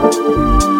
Bye.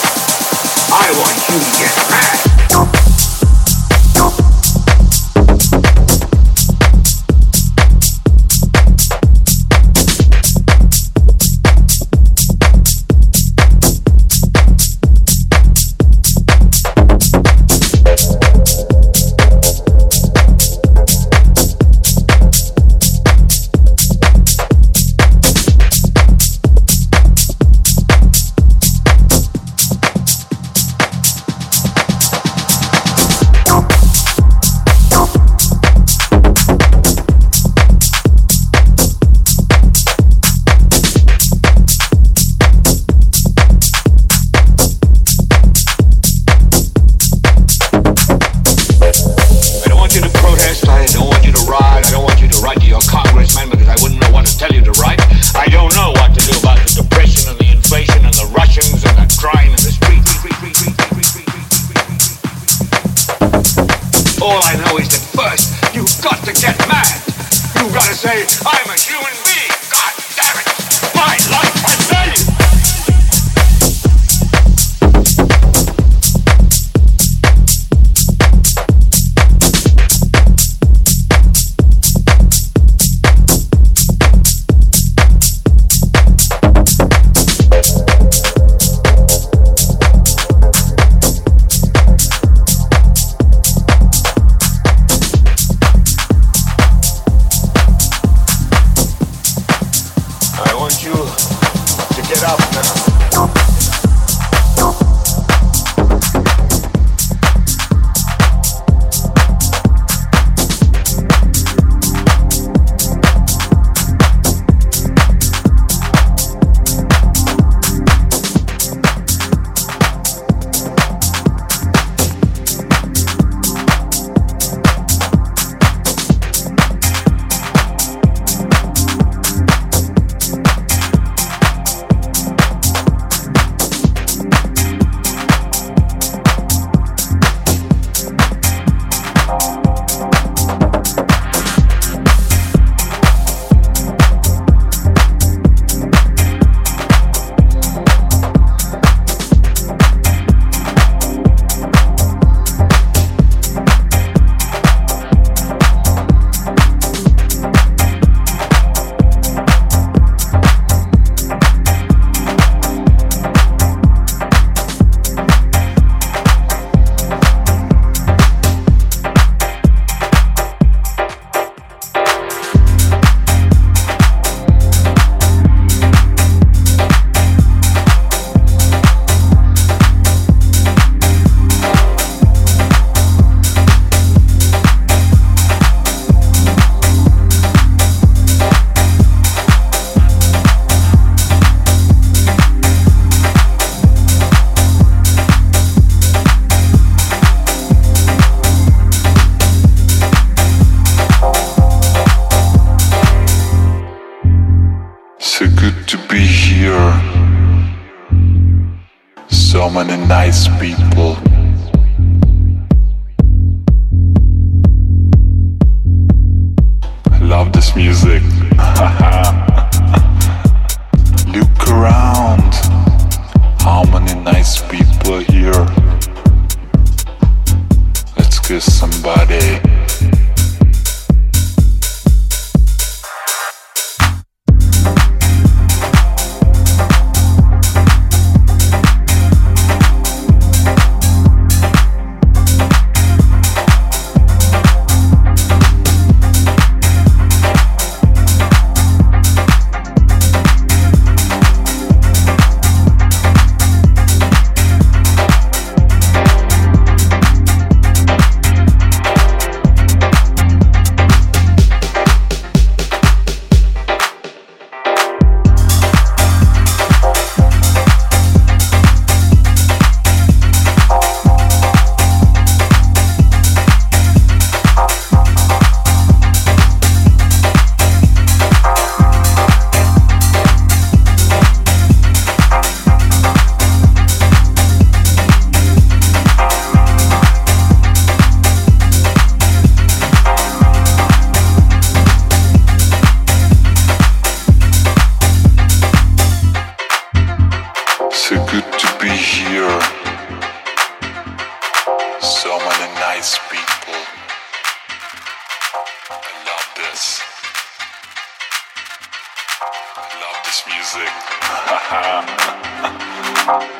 I want you to get mad.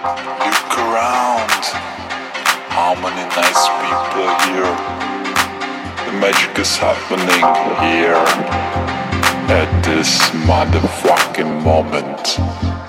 Look around. How many nice people here? The magic is happening here. At this motherfucking moment.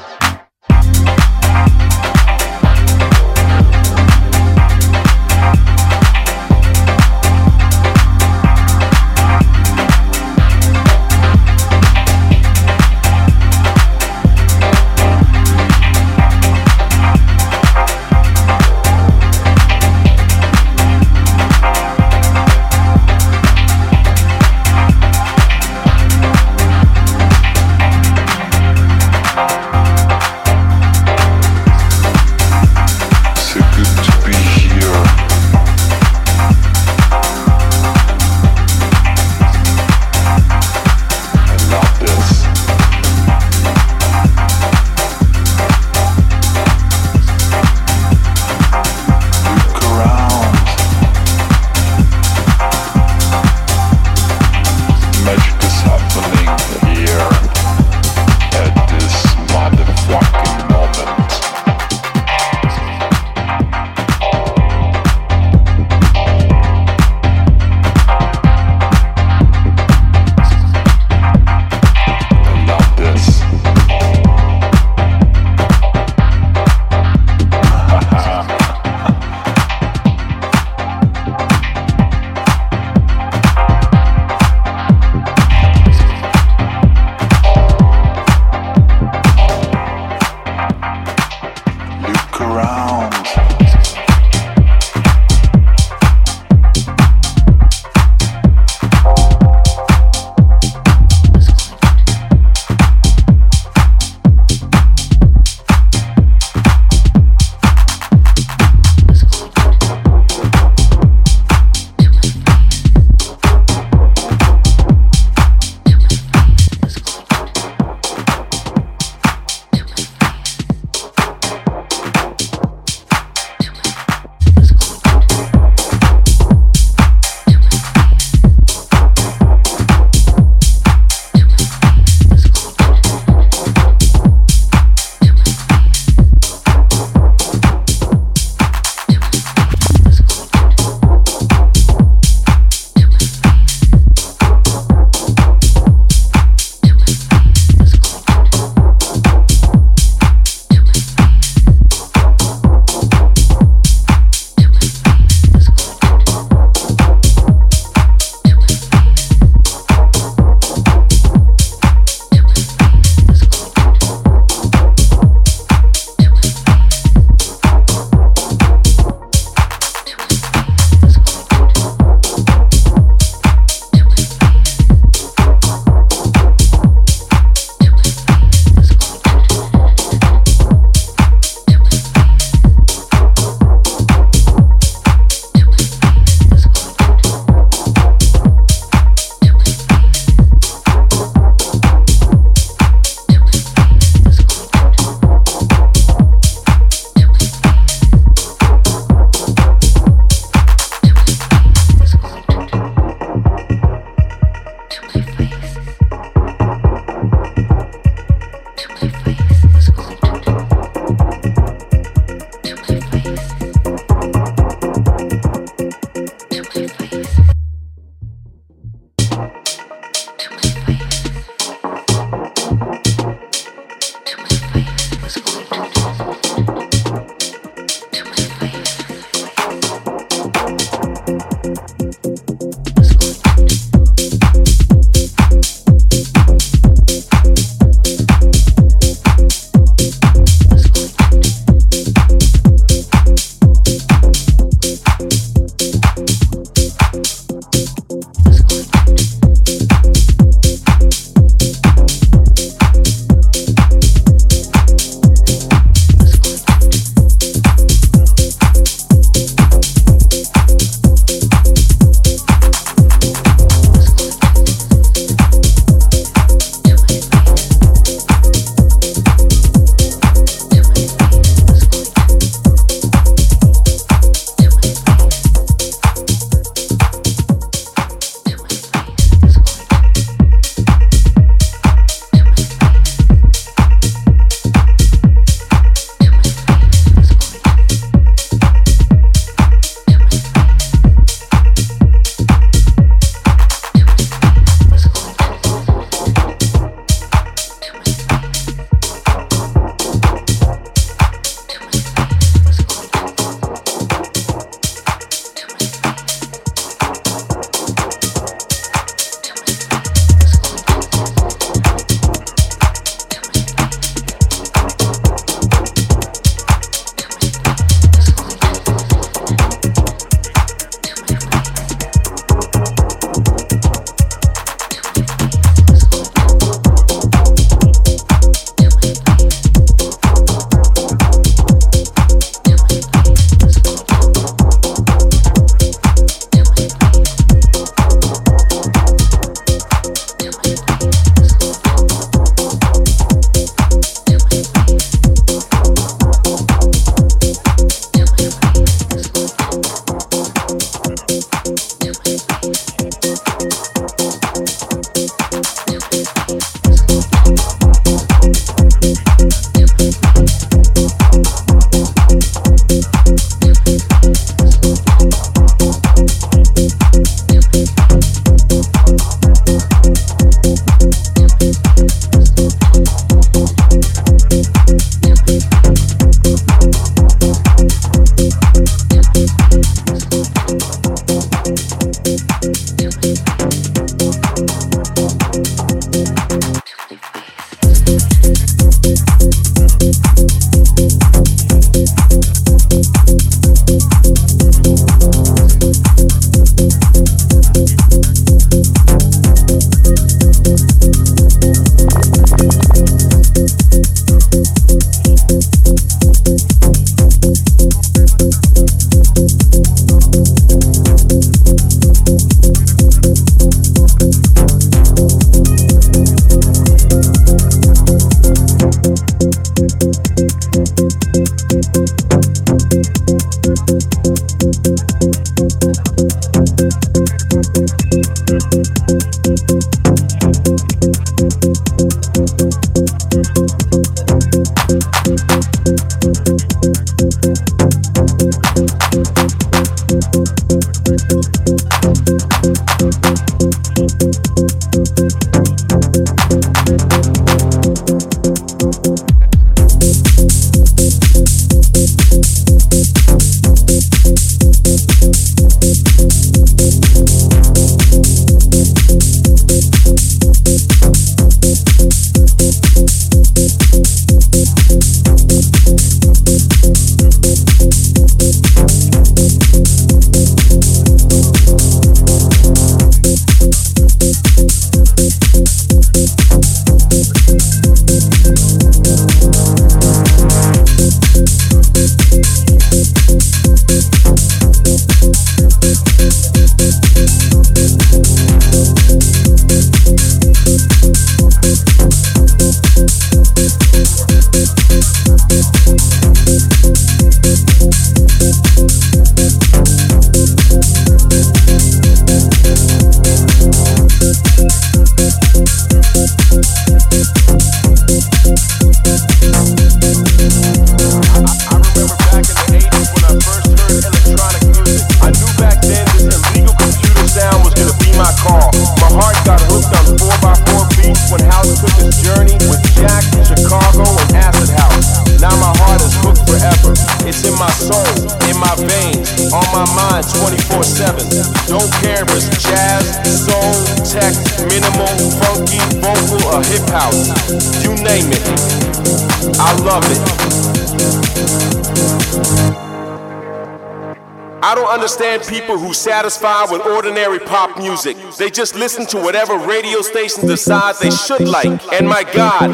People who satisfy with ordinary pop music. They just listen to whatever radio station decides they should like. And my God,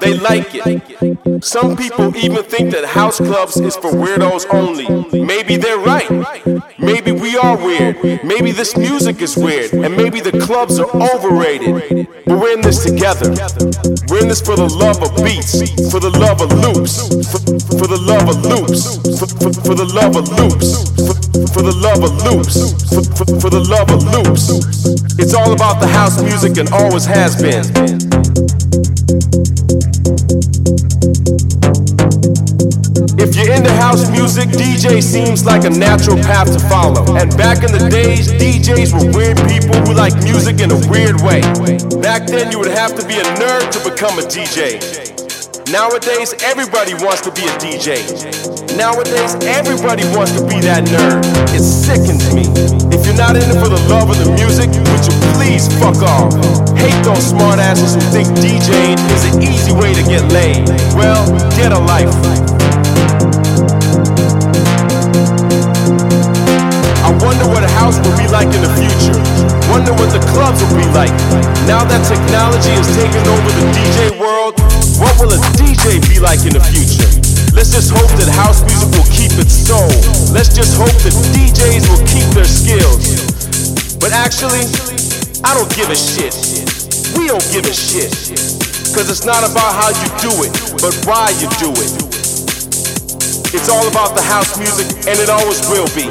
they like it. Some people even think that house clubs is for weirdos only. Maybe they're right. Maybe we are weird. Maybe this music is weird. And maybe the clubs are overrated. But we're in this together. We're in this for the love of beats, for the love of loops, for, for the love of loops, for, for, for the love of loops. For, the love of loops, for, for, for the love of loops. It's all about the house music and always has been. If you're into house music, DJ seems like a natural path to follow. And back in the days, DJs were weird people who like music in a weird way. Back then, you would have to be a nerd to become a DJ. Nowadays, everybody wants to be a DJ. Nowadays, everybody wants to be that nerd. It sickens me. If you're not in it for the love of the music, would you please fuck off? Hate those smartasses who think DJing is an easy way to get laid. Well, get a life. I wonder what a house will be like in the future. Wonder what the clubs will be like. Now that technology is taking over the DJ world, what will a DJ be like in the future? Let's just hope that house music will keep its soul. Let's just hope that DJs will keep their skills. But actually, I don't give a shit. We don't give a shit. Cause it's not about how you do it, but why you do it. It's all about the house music, and it always will be.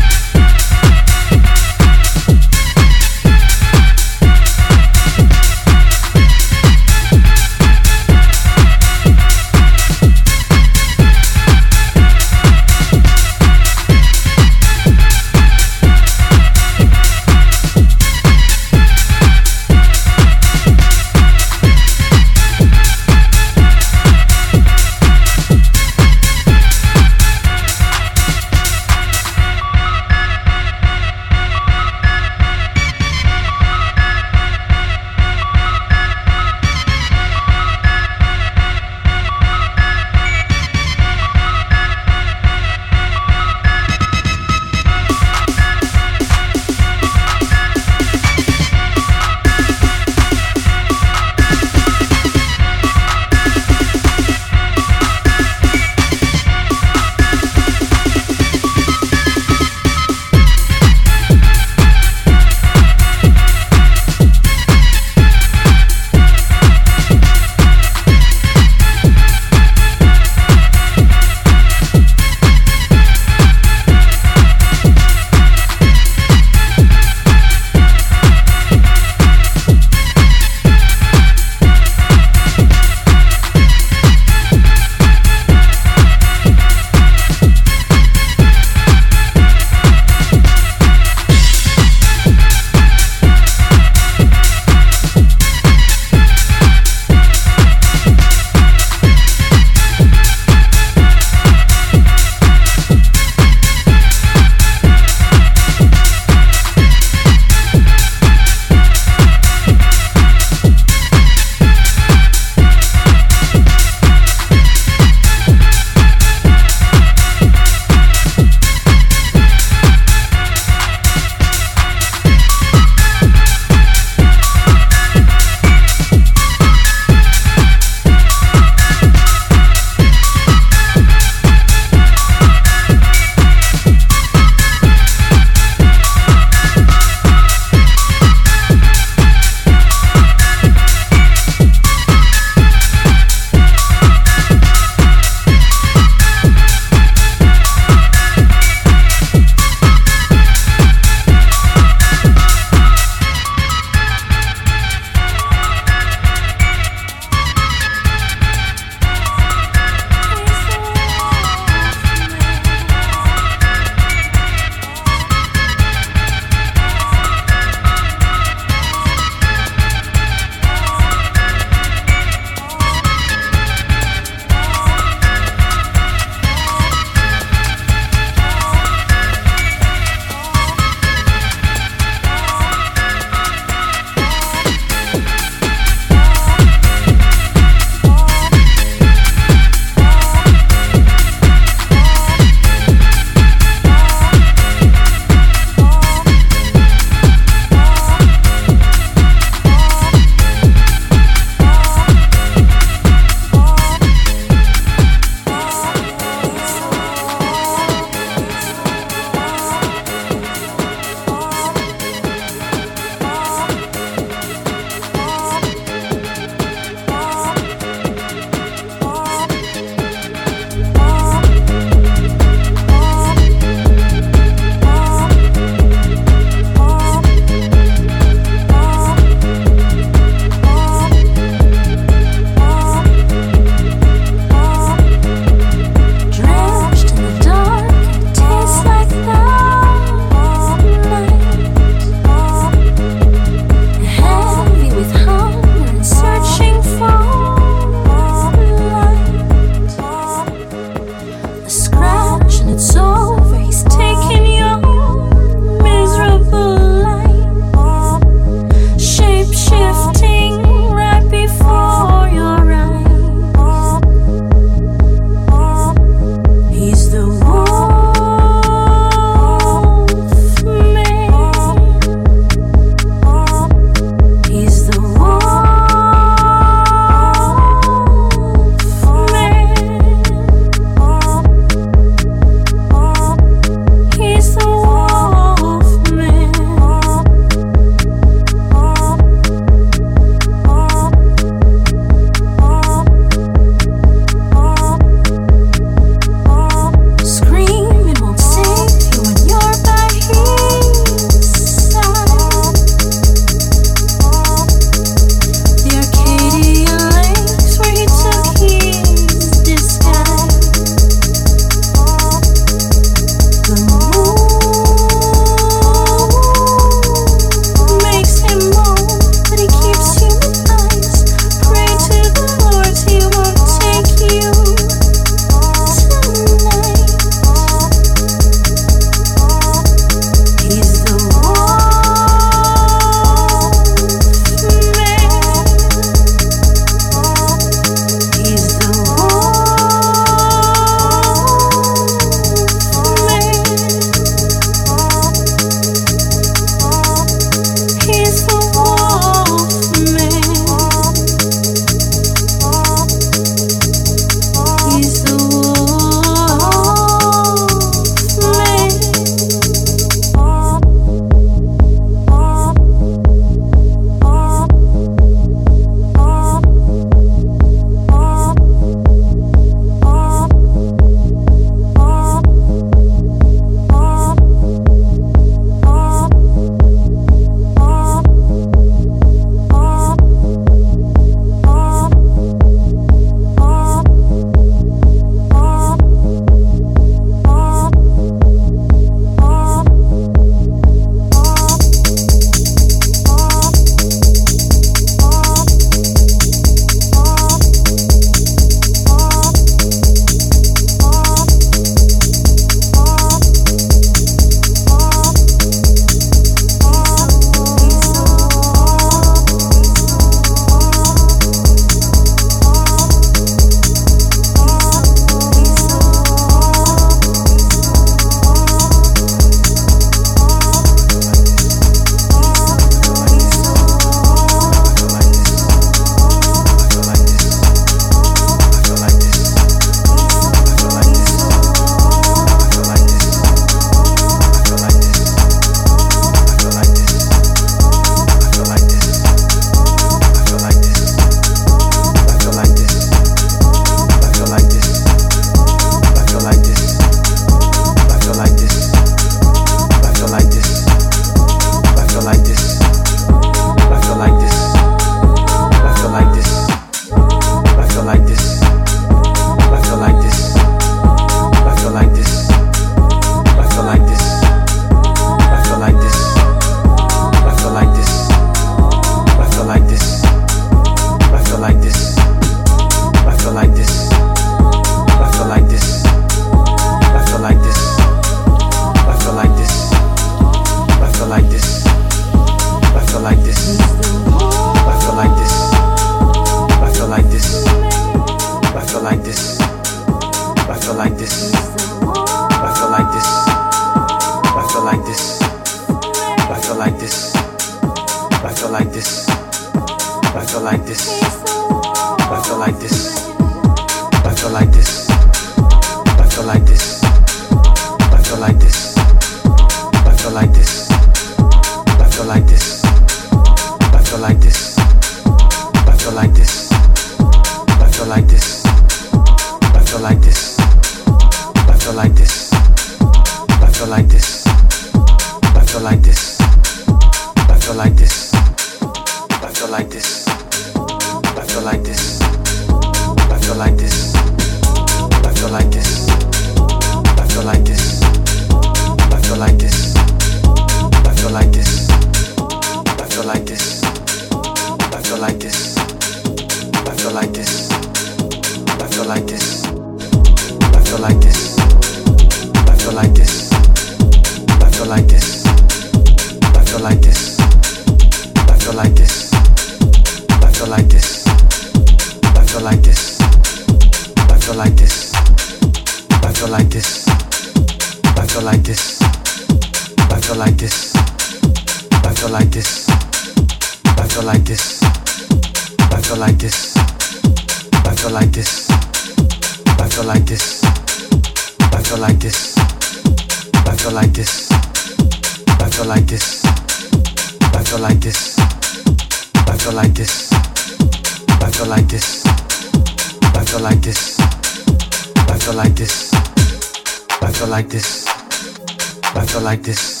I feel like this.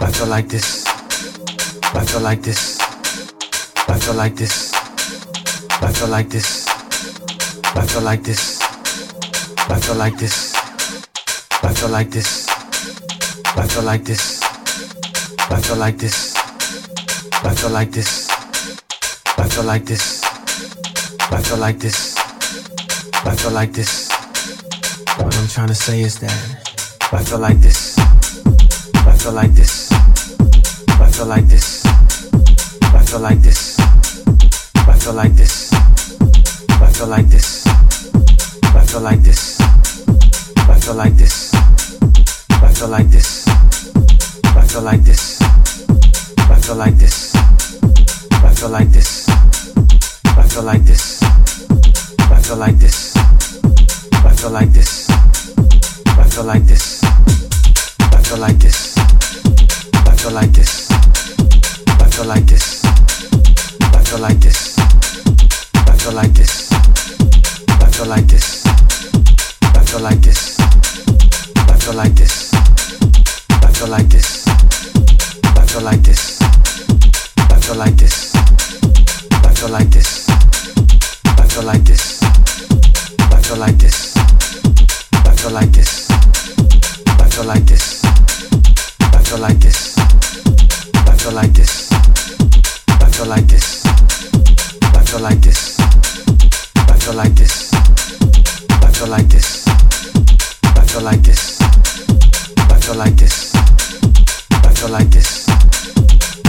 I feel like this. I feel like this. I feel like this. I feel like this. I feel like this. I feel like this. I feel like this. I feel like this. I feel like this. I feel like this. I feel like this. I feel like this. I feel like this. What I'm trying to say is that I feel like this. Feel like this. I feel like this. I feel like this. I feel like this. I feel like this. I feel like this. I feel like this. I feel like this. I feel like this. I feel like this. I feel like this. I feel like this. I feel like this. I feel like this. I feel like this. I feel like this. I feel like this. I feel like this. I feel like this. I feel like this. I feel like this. I feel like this. I feel like this. I feel like this. I feel like this. I feel like this. I feel like this. I feel like this. I feel like this. I feel like this. I feel like this. I feel like this. I feel like this. I feel like this. I feel like this. I feel like this. I feel like this. I feel like this.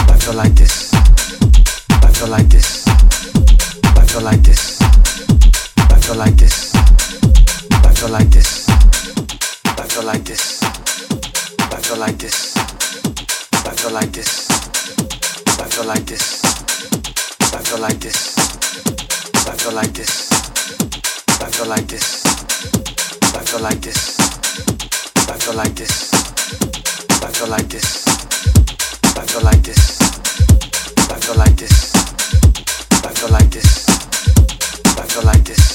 I feel like this. I feel like this. I feel like this. I feel like this. I feel like this. I feel like this. I feel like this. I feel like this. I feel like this. I feel like this. I feel like this. I feel like this. I feel like this. I feel like this. I feel like this.